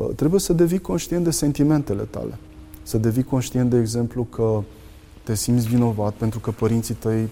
Uh, trebuie să devii conștient de sentimentele tale. Să devii conștient, de exemplu, că te simți vinovat pentru că părinții tăi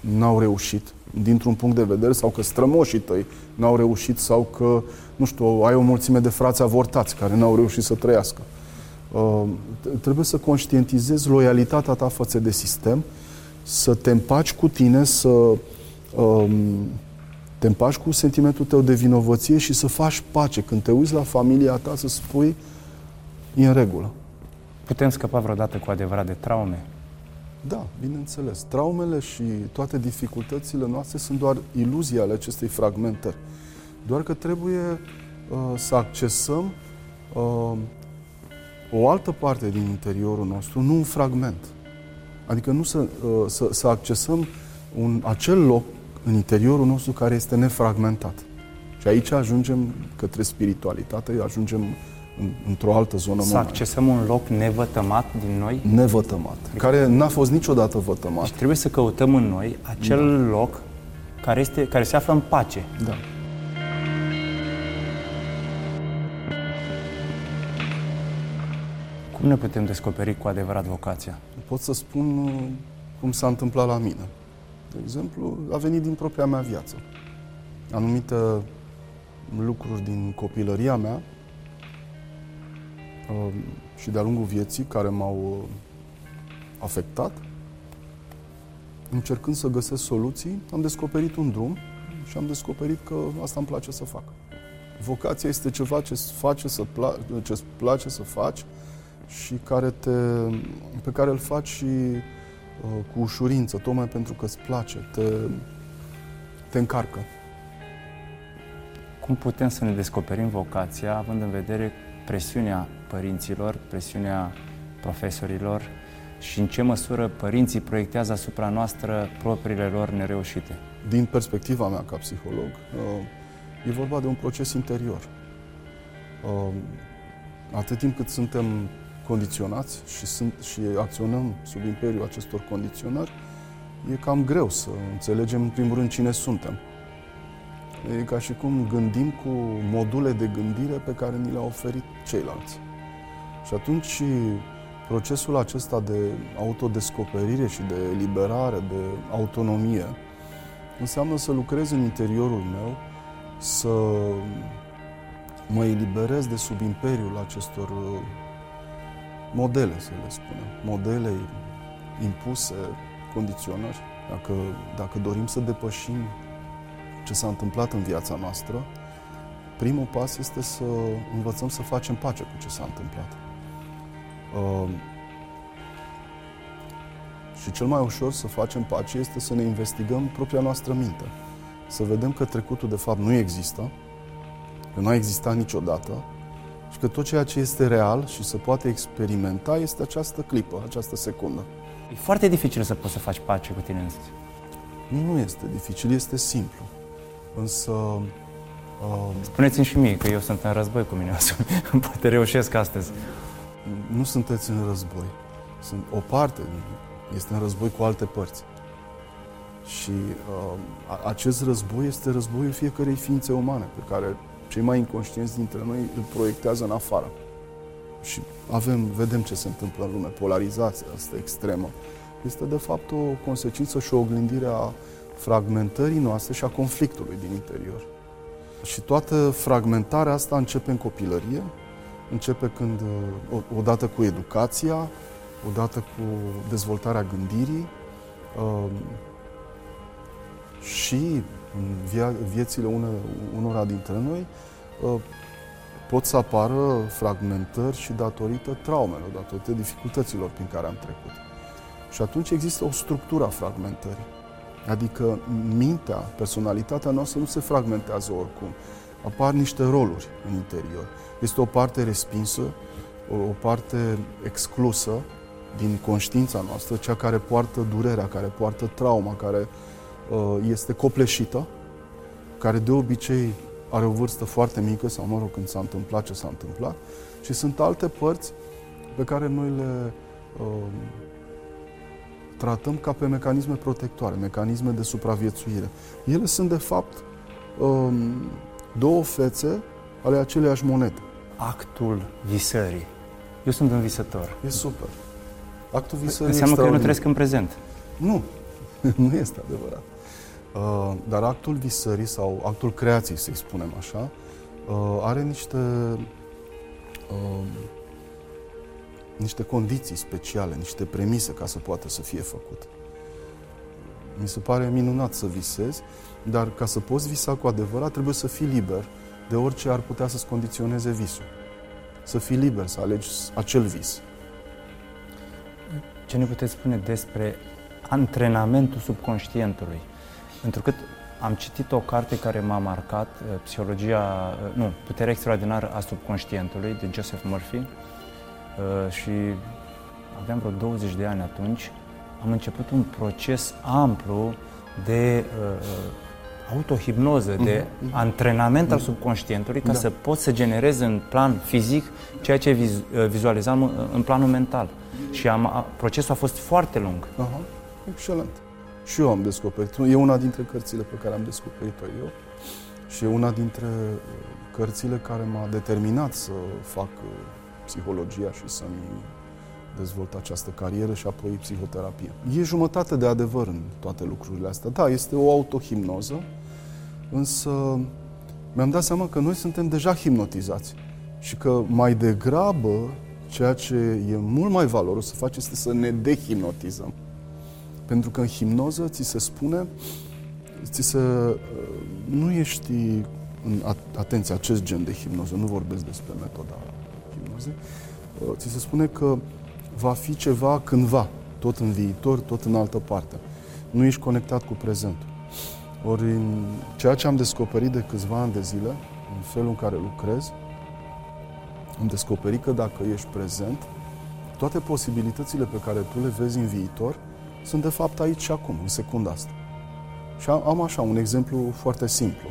n-au reușit dintr-un punct de vedere sau că strămoșii tăi n-au reușit sau că, nu știu, ai o mulțime de frați avortați care n-au reușit să trăiască. Uh, trebuie să conștientizezi loialitatea ta față de sistem, să te împaci cu tine, să um, te împaci cu sentimentul tău de vinovăție și să faci pace. Când te uiți la familia ta, să spui, e în regulă. Putem scăpa vreodată cu adevărat de traume? Da, bineînțeles. Traumele și toate dificultățile noastre sunt doar iluzii ale acestei fragmentări. Doar că trebuie uh, să accesăm uh, o altă parte din interiorul nostru, nu un fragment. Adică nu să, uh, să, să accesăm un, acel loc în interiorul nostru care este nefragmentat. Și aici ajungem către spiritualitate, ajungem în, într-o altă zonă. Să accesăm un loc nevătămat din noi? Nevătămat, care n-a fost niciodată vătămat. Deci trebuie să căutăm în noi acel da. loc care, este, care se află în pace. Da. Cum ne putem descoperi cu adevărat vocația? Pot să spun uh, cum s-a întâmplat la mine. De exemplu, a venit din propria mea viață. Anumite lucruri din copilăria mea uh, și de-a lungul vieții care m-au uh, afectat, încercând să găsesc soluții, am descoperit un drum și am descoperit că asta îmi place să fac. Vocația este ceva ce face să pla- ce îți place să faci și care te, pe care îl faci și uh, cu ușurință, tocmai pentru că îți place, te, te încarcă. Cum putem să ne descoperim vocația, având în vedere presiunea părinților, presiunea profesorilor și în ce măsură părinții proiectează asupra noastră propriile lor nereușite? Din perspectiva mea ca psiholog, uh, e vorba de un proces interior. Uh, atât timp cât suntem condiționați și, sunt, și acționăm sub imperiul acestor condiționări, e cam greu să înțelegem în primul rând cine suntem. E ca și cum gândim cu module de gândire pe care ni le-au oferit ceilalți. Și atunci procesul acesta de autodescoperire și de eliberare, de autonomie, înseamnă să lucrez în interiorul meu, să mă eliberez de sub imperiul acestor modele, să le spunem, modele impuse, condiționări. Dacă, dacă dorim să depășim ce s-a întâmplat în viața noastră, primul pas este să învățăm să facem pace cu ce s-a întâmplat. Uh, și cel mai ușor să facem pace este să ne investigăm propria noastră minte. Să vedem că trecutul de fapt nu există, că nu a existat niciodată și că tot ceea ce este real și se poate experimenta este această clipă, această secundă. E foarte dificil să poți să faci pace cu tine însuți. Nu, nu este dificil, este simplu. Însă... Uh, Spuneți-mi și mie că eu sunt în război cu mine, poate reușesc astăzi. Nu sunteți în război. Sunt o parte este în război cu alte părți. Și uh, acest război este războiul fiecărei ființe umane pe care cei mai inconștienți dintre noi îl proiectează în afară. Și avem, vedem ce se întâmplă în lume, polarizația asta extremă. Este de fapt o consecință și o oglindire a fragmentării noastre și a conflictului din interior. Și toată fragmentarea asta începe în copilărie, începe când, odată cu educația, odată cu dezvoltarea gândirii um, și în via- viețile une, unora dintre noi uh, pot să apară fragmentări și datorită traumelor, datorită dificultăților prin care am trecut. Și atunci există o structură a fragmentării. Adică mintea, personalitatea noastră nu se fragmentează oricum. Apar niște roluri în interior. Este o parte respinsă, o parte exclusă din conștiința noastră, cea care poartă durerea, care poartă trauma, care uh, este copleșită, care de obicei are o vârstă foarte mică, sau mă rog, când s-a întâmplat ce s-a întâmplat, și sunt alte părți pe care noi le uh, tratăm ca pe mecanisme protectoare, mecanisme de supraviețuire. Ele sunt, de fapt, um, două fețe ale aceleiași monede. actul visării. Eu sunt un visător. E super. Actul visării Înseamnă că eu nu trăiesc în prezent. Nu, nu este adevărat. Uh, dar actul visării sau actul creației, să-i spunem așa, uh, are niște uh, niște condiții speciale, niște premise ca să poată să fie făcut. Mi se pare minunat să visezi, dar ca să poți visa cu adevărat, trebuie să fii liber de orice ar putea să-ți condiționeze visul. Să fii liber, să alegi acel vis. Ce ne puteți spune despre antrenamentul subconștientului? Pentru că am citit o carte care m-a marcat, uh, Psihologia, uh, nu, Puterea extraordinară a subconștientului, de Joseph Murphy. Uh, și aveam vreo 20 de ani atunci. Am început un proces amplu de autohipnoză, de uh-huh. antrenament al subconștientului ca da. să pot să generez în plan fizic ceea ce viz, vizualizam în planul mental. Și am, procesul a fost foarte lung. Aha, excelent. Și eu am descoperit. E una dintre cărțile pe care am descoperit-o eu și e una dintre uh, cărțile care m-a determinat să fac uh, psihologia și să-mi dezvolt această carieră și apoi psihoterapie. E jumătate de adevăr în toate lucrurile astea. Da, este o autohimnoză, însă mi-am dat seama că noi suntem deja hipnotizați și că mai degrabă ceea ce e mult mai valoros să faci este să ne dehipnotizăm. Pentru că în hipnoză ți se spune, ți se, uh, nu ești în atenție, acest gen de hipnoză, nu vorbesc despre metoda hipnozei, uh, ți se spune că va fi ceva cândva, tot în viitor, tot în altă parte. Nu ești conectat cu prezentul. Ori în ceea ce am descoperit de câțiva ani de zile, în felul în care lucrez, am descoperit că dacă ești prezent, toate posibilitățile pe care tu le vezi în viitor sunt de fapt aici și acum, în secunda asta. Și am așa un exemplu foarte simplu.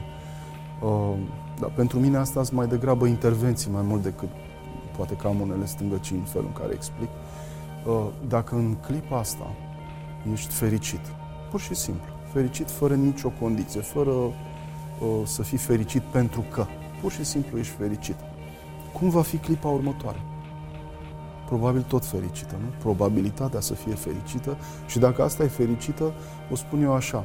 Uh, dar pentru mine asta sunt mai degrabă intervenții mai mult decât poate că am unele stângăcii în felul în care explic. Uh, dacă în clipa asta ești fericit, pur și simplu, fericit fără nicio condiție, fără uh, să fii fericit pentru că, pur și simplu ești fericit. Cum va fi clipa următoare? Probabil tot fericită, nu? Probabilitatea să fie fericită și dacă asta e fericită, o spun eu așa,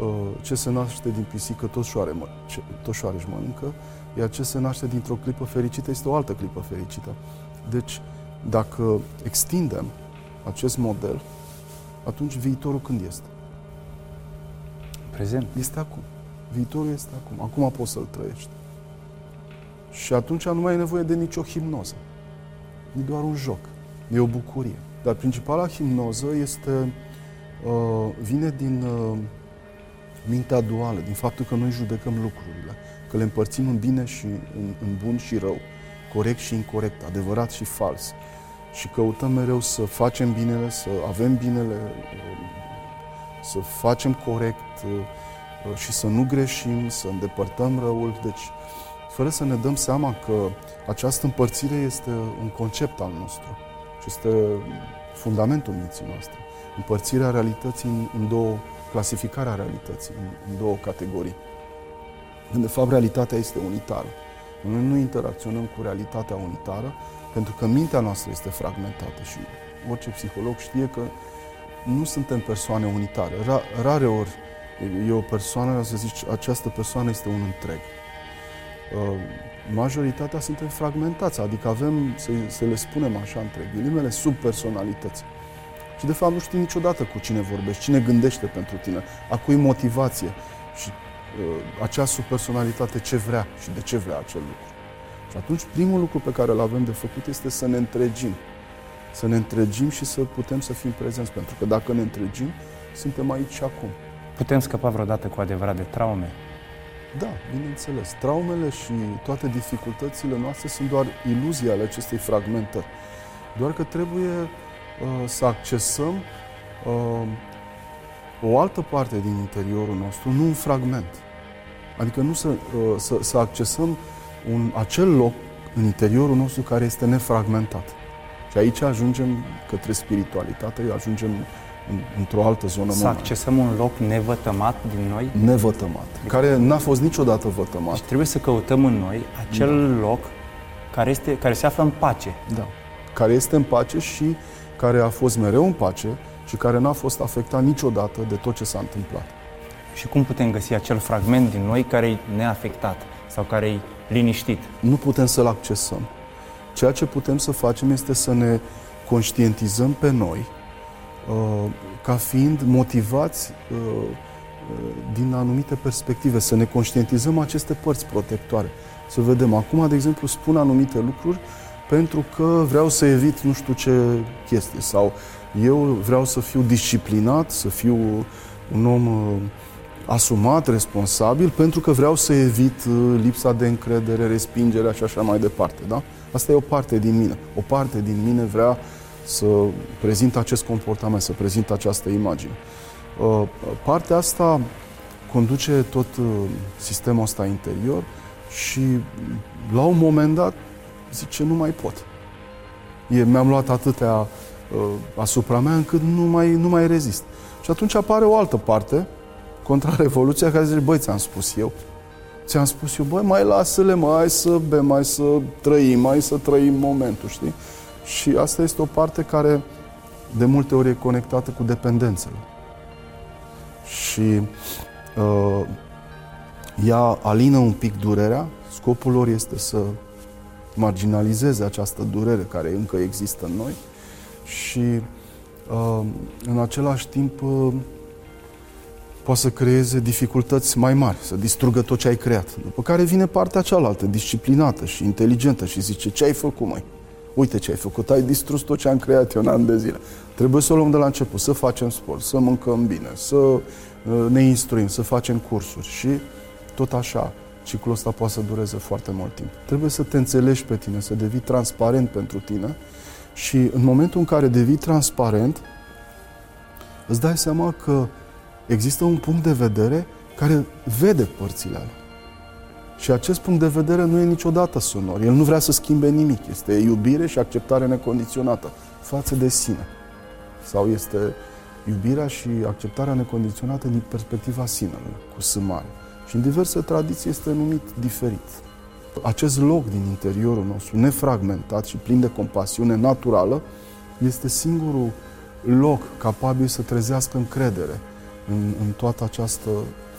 uh, ce se naște din pisică tot șoare, mă, ce, tot șoare își mănâncă, iar ce se naște dintr-o clipă fericită este o altă clipă fericită. Deci, dacă extindem acest model, atunci viitorul când este? Prezent. Este acum. Viitorul este acum. Acum poți să-l trăiești. Și atunci nu mai e nevoie de nicio hipnoză e doar un joc, e o bucurie. Dar principala hipnoză este, uh, vine din uh, mintea duală, din faptul că noi judecăm lucrurile, că le împărțim în bine și în, în bun și rău, corect și incorrect, adevărat și fals. Și căutăm mereu să facem binele, să avem binele, uh, să facem corect și să nu greșim, să îndepărtăm răul. Deci fără să ne dăm seama că această împărțire este un concept al nostru și este fundamentul minții noastre. Împărțirea realității în, în două, clasificarea realității în, în două categorii. Când de fapt realitatea este unitară. Noi nu interacționăm cu realitatea unitară pentru că mintea noastră este fragmentată și orice psiholog știe că nu suntem persoane unitare. Ra, rare ori e o persoană, să zici, această persoană este un întreg. Uh, majoritatea suntem fragmentați, adică avem, să, să le spunem așa între ghilimele, subpersonalități. Și de fapt nu știi niciodată cu cine vorbești, cine gândește pentru tine, a cui motivație și uh, acea subpersonalitate ce vrea și de ce vrea acel lucru. Și atunci primul lucru pe care îl avem de făcut este să ne întregim. Să ne întregim și să putem să fim prezenți, pentru că dacă ne întregim, suntem aici și acum. Putem scăpa vreodată cu adevărat de traume? Da, bineînțeles. Traumele și toate dificultățile noastre sunt doar iluzii ale acestei fragmentări. Doar că trebuie uh, să accesăm uh, o altă parte din interiorul nostru, nu un fragment. Adică nu să, uh, să, să accesăm un, acel loc în interiorul nostru care este nefragmentat. Și aici ajungem către spiritualitate, ajungem într-o altă zonă. Să accesăm un loc nevătămat din noi? Nevătămat, care n-a fost niciodată vătămat. Și trebuie să căutăm în noi acel da. loc care, este, care se află în pace. Da. Care este în pace și care a fost mereu în pace și care n-a fost afectat niciodată de tot ce s-a întâmplat. Și cum putem găsi acel fragment din noi care e neafectat sau care e liniștit? Nu putem să-l accesăm. Ceea ce putem să facem este să ne conștientizăm pe noi uh, ca fiind motivați uh, uh, din anumite perspective, să ne conștientizăm aceste părți protectoare. Să vedem, acum, de exemplu, spun anumite lucruri pentru că vreau să evit nu știu ce chestie sau eu vreau să fiu disciplinat, să fiu un om asumat, responsabil, pentru că vreau să evit lipsa de încredere, respingerea și așa mai departe. Da? Asta e o parte din mine. O parte din mine vrea să prezint acest comportament, să prezint această imagine. Uh, partea asta conduce tot uh, sistemul ăsta interior și la un moment dat zice nu mai pot. E, mi-am luat atâtea uh, asupra mea încât nu mai, nu mai rezist. Și atunci apare o altă parte, contra-revoluția, care zice, băi, ți-am spus eu, ți-am spus eu, băi, mai lasă-le, mai să bem, mai să trăim, mai să trăim momentul, știi? Și asta este o parte care de multe ori e conectată cu dependențele. Și uh, ea alină un pic durerea, scopul lor este să marginalizeze această durere care încă există în noi și uh, în același timp uh, poate să creeze dificultăți mai mari, să distrugă tot ce ai creat. După care vine partea cealaltă, disciplinată și inteligentă și zice, ce ai făcut, mai? Uite ce ai făcut, ai distrus tot ce am creat eu în an de zile. Trebuie să o luăm de la început, să facem sport, să mâncăm bine, să uh, ne instruim, să facem cursuri și tot așa. Ciclul ăsta poate să dureze foarte mult timp. Trebuie să te înțelegi pe tine, să devii transparent pentru tine și în momentul în care devii transparent, îți dai seama că există un punct de vedere care vede părțile alea. Și acest punct de vedere nu e niciodată sonor. El nu vrea să schimbe nimic. Este iubire și acceptare necondiționată față de sine. Sau este iubirea și acceptarea necondiționată din perspectiva sinelui, cu sâmare. Și în diverse tradiții este numit diferit. Acest loc din interiorul nostru, nefragmentat și plin de compasiune naturală, este singurul loc capabil să trezească încredere în, în toată această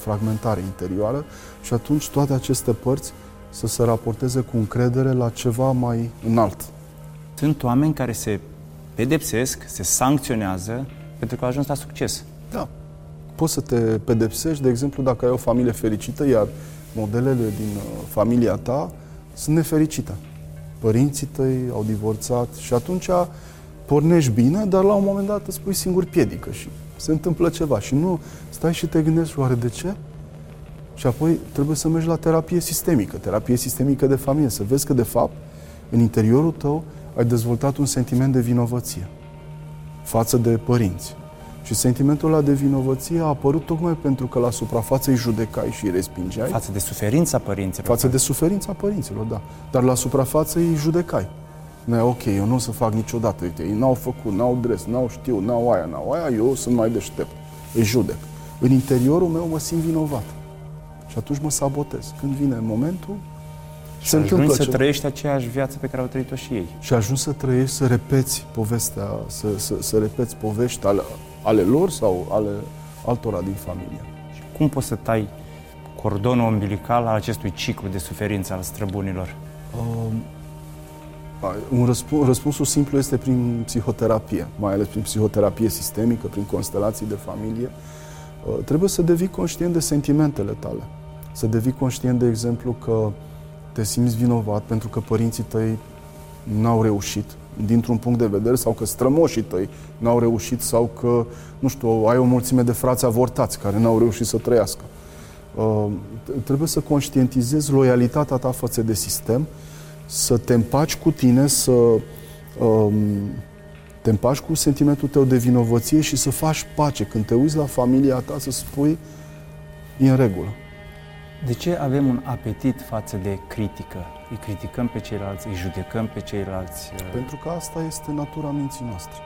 fragmentare interioară și atunci toate aceste părți să se raporteze cu încredere la ceva mai înalt. Sunt oameni care se pedepsesc, se sancționează pentru că au ajuns la succes. Da. Poți să te pedepsești, de exemplu, dacă ai o familie fericită, iar modelele din uh, familia ta sunt nefericite. Părinții tăi au divorțat și atunci pornești bine, dar la un moment dat îți pui singur piedică și se întâmplă ceva și nu stai și te gândești oare de ce? Și apoi trebuie să mergi la terapie sistemică, terapie sistemică de familie, să vezi că de fapt în interiorul tău ai dezvoltat un sentiment de vinovăție față de părinți. Și sentimentul ăla de vinovăție a apărut tocmai pentru că la suprafață îi judecai și îi respingeai. Față de suferința părinților. Față de suferința părinților, da. Dar la suprafață îi judecai. Nu ok, eu nu o să fac niciodată, uite, ei n-au făcut, n-au dres, n-au știu, n-au aia, n-au aia, eu sunt mai deștept. Îi judec. În interiorul meu mă simt vinovat. Și atunci mă sabotez. Când vine momentul, și se întâmplă să trăiești aceeași viață pe care au trăit-o și ei. Și ajungi să trăiești, să repeți povestea, să, să, să repeți povești ale, ale lor sau ale altora din familie. Și cum poți să tai cordonul umbilical al acestui ciclu de suferință al străbunilor? Uh, un răspuns, răspunsul simplu este prin psihoterapie, mai ales prin psihoterapie sistemică, prin constelații de familie. Uh, trebuie să devii conștient de sentimentele tale. Să devii conștient, de exemplu, că te simți vinovat pentru că părinții tăi n-au reușit dintr-un punct de vedere sau că strămoșii tăi n-au reușit sau că, nu știu, ai o mulțime de frați avortați care n-au reușit să trăiască. Uh, trebuie să conștientizezi loialitatea ta față de sistem să te împaci cu tine, să um, te împaci cu sentimentul tău de vinovăție și să faci pace. Când te uiți la familia ta, să spui, e în regulă. De ce avem un apetit față de critică? Îi criticăm pe ceilalți, îi judecăm pe ceilalți? Uh? Pentru că asta este natura minții noastre.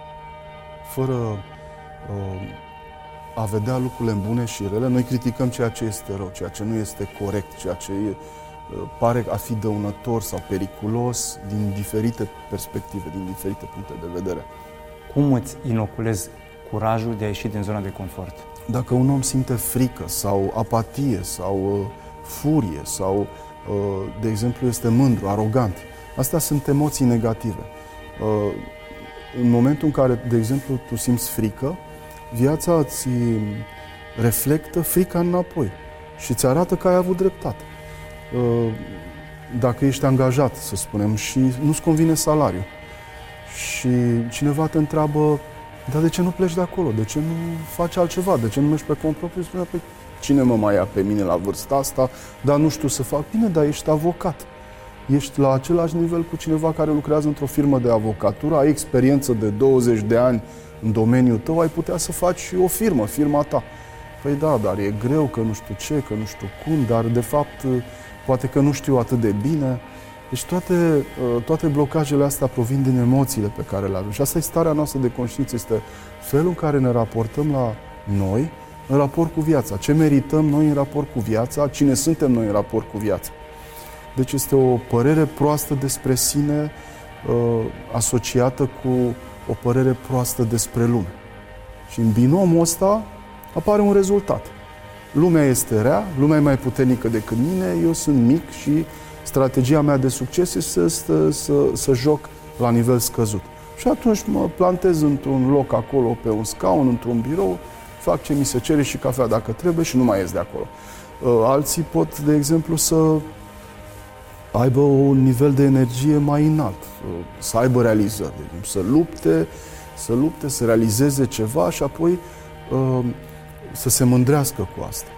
Fără uh, a vedea lucrurile bune și rele, noi criticăm ceea ce este rău, ceea ce nu este corect, ceea ce e pare a fi dăunător sau periculos din diferite perspective, din diferite puncte de vedere. Cum îți inoculezi curajul de a ieși din zona de confort? Dacă un om simte frică sau apatie sau uh, furie sau, uh, de exemplu, este mândru, arogant, astea sunt emoții negative. Uh, în momentul în care, de exemplu, tu simți frică, viața îți reflectă frica înapoi și îți arată că ai avut dreptate. Uh, dacă ești angajat, să spunem, și nu-ți convine salariul și cineva te întreabă dar de ce nu pleci de acolo? De ce nu faci altceva? De ce nu mergi pe cont propriu? Spune, păi, cine mă mai ia pe mine la vârsta asta? Dar nu știu să fac. Bine, dar ești avocat. Ești la același nivel cu cineva care lucrează într-o firmă de avocatură, ai experiență de 20 de ani în domeniul tău, ai putea să faci o firmă, firma ta. Păi da, dar e greu că nu știu ce, că nu știu cum, dar de fapt poate că nu știu atât de bine. Deci toate, uh, toate blocajele astea provin din emoțiile pe care le avem. Și asta e starea noastră de conștiință, este felul în care ne raportăm la noi în raport cu viața. Ce merităm noi în raport cu viața, cine suntem noi în raport cu viața. Deci este o părere proastă despre sine uh, asociată cu o părere proastă despre lume. Și în binomul ăsta apare un rezultat. Lumea este rea, lumea e mai puternică decât mine, eu sunt mic și strategia mea de succes este să, să, să, să joc la nivel scăzut. Și atunci mă plantez într-un loc acolo, pe un scaun, într-un birou, fac ce mi se cere și cafea dacă trebuie și nu mai ies de acolo. Uh, alții pot, de exemplu, să aibă un nivel de energie mai înalt, uh, să aibă realizări, să lupte, să lupte, să realizeze ceva și apoi uh, să se mândrească cu asta.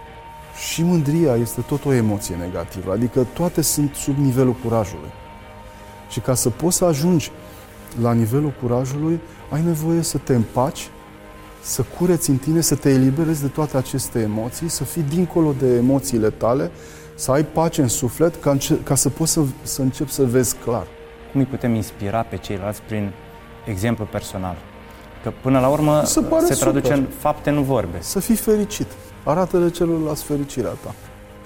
Și mândria este tot o emoție negativă, adică toate sunt sub nivelul curajului. Și ca să poți să ajungi la nivelul curajului, ai nevoie să te împaci, să cureți în tine, să te eliberezi de toate aceste emoții, să fii dincolo de emoțiile tale, să ai pace în suflet ca, ca să poți să, să începi să vezi clar. Cum îi putem inspira pe ceilalți prin exemplu personal? Că până la urmă se, se traduce super. în fapte, nu vorbe. Să fii fericit. Arată-le celorlalți fericirea ta.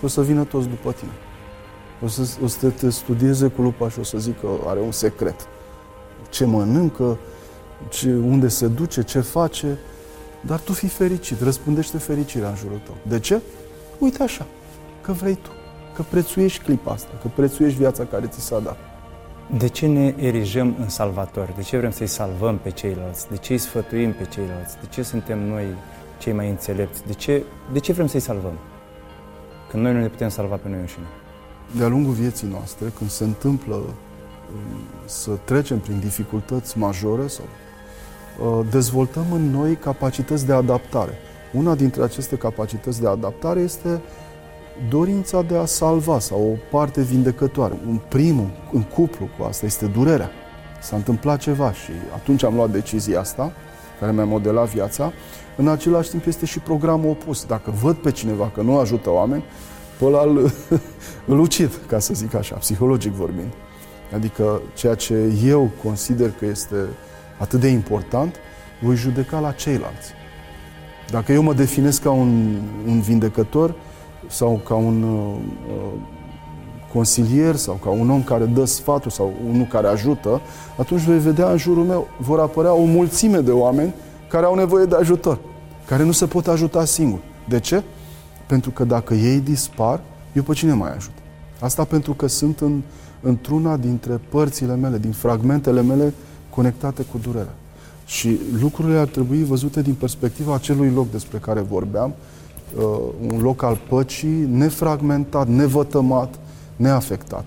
O să vină toți după tine. O să, o să te studieze cu lupa și o să zică că are un secret. Ce mănâncă, ce, unde se duce, ce face. Dar tu fii fericit, răspundește fericirea în jurul tău. De ce? Uite așa, că vrei tu, că prețuiești clipa asta, că prețuiești viața care ți s-a dat. De ce ne erijăm în salvatori? De ce vrem să-i salvăm pe ceilalți? De ce îi sfătuim pe ceilalți? De ce suntem noi cei mai înțelepți? De ce, de ce vrem să-i salvăm? Când noi nu ne putem salva pe noi înșine. De-a lungul vieții noastre, când se întâmplă um, să trecem prin dificultăți majore sau uh, dezvoltăm în noi capacități de adaptare. Una dintre aceste capacități de adaptare este dorința de a salva sau o parte vindecătoare. Un primul în cuplu cu asta este durerea. S-a întâmplat ceva și atunci am luat decizia asta, care mi-a modelat viața. În același timp este și programul opus. Dacă văd pe cineva că nu ajută oameni, pe ăla îl, îl ucid, ca să zic așa, psihologic vorbind. Adică ceea ce eu consider că este atât de important, voi judeca la ceilalți. Dacă eu mă definesc ca un, un vindecător, sau ca un uh, uh, consilier sau ca un om care dă sfatul sau unul care ajută, atunci vei vedea în jurul meu, vor apărea o mulțime de oameni care au nevoie de ajutor, care nu se pot ajuta singuri. De ce? Pentru că dacă ei dispar, eu pe cine mai ajut? Asta pentru că sunt în, într-una dintre părțile mele, din fragmentele mele conectate cu durerea. Și lucrurile ar trebui văzute din perspectiva acelui loc despre care vorbeam, uh, un loc al păcii, nefragmentat, nevătămat, neafectat.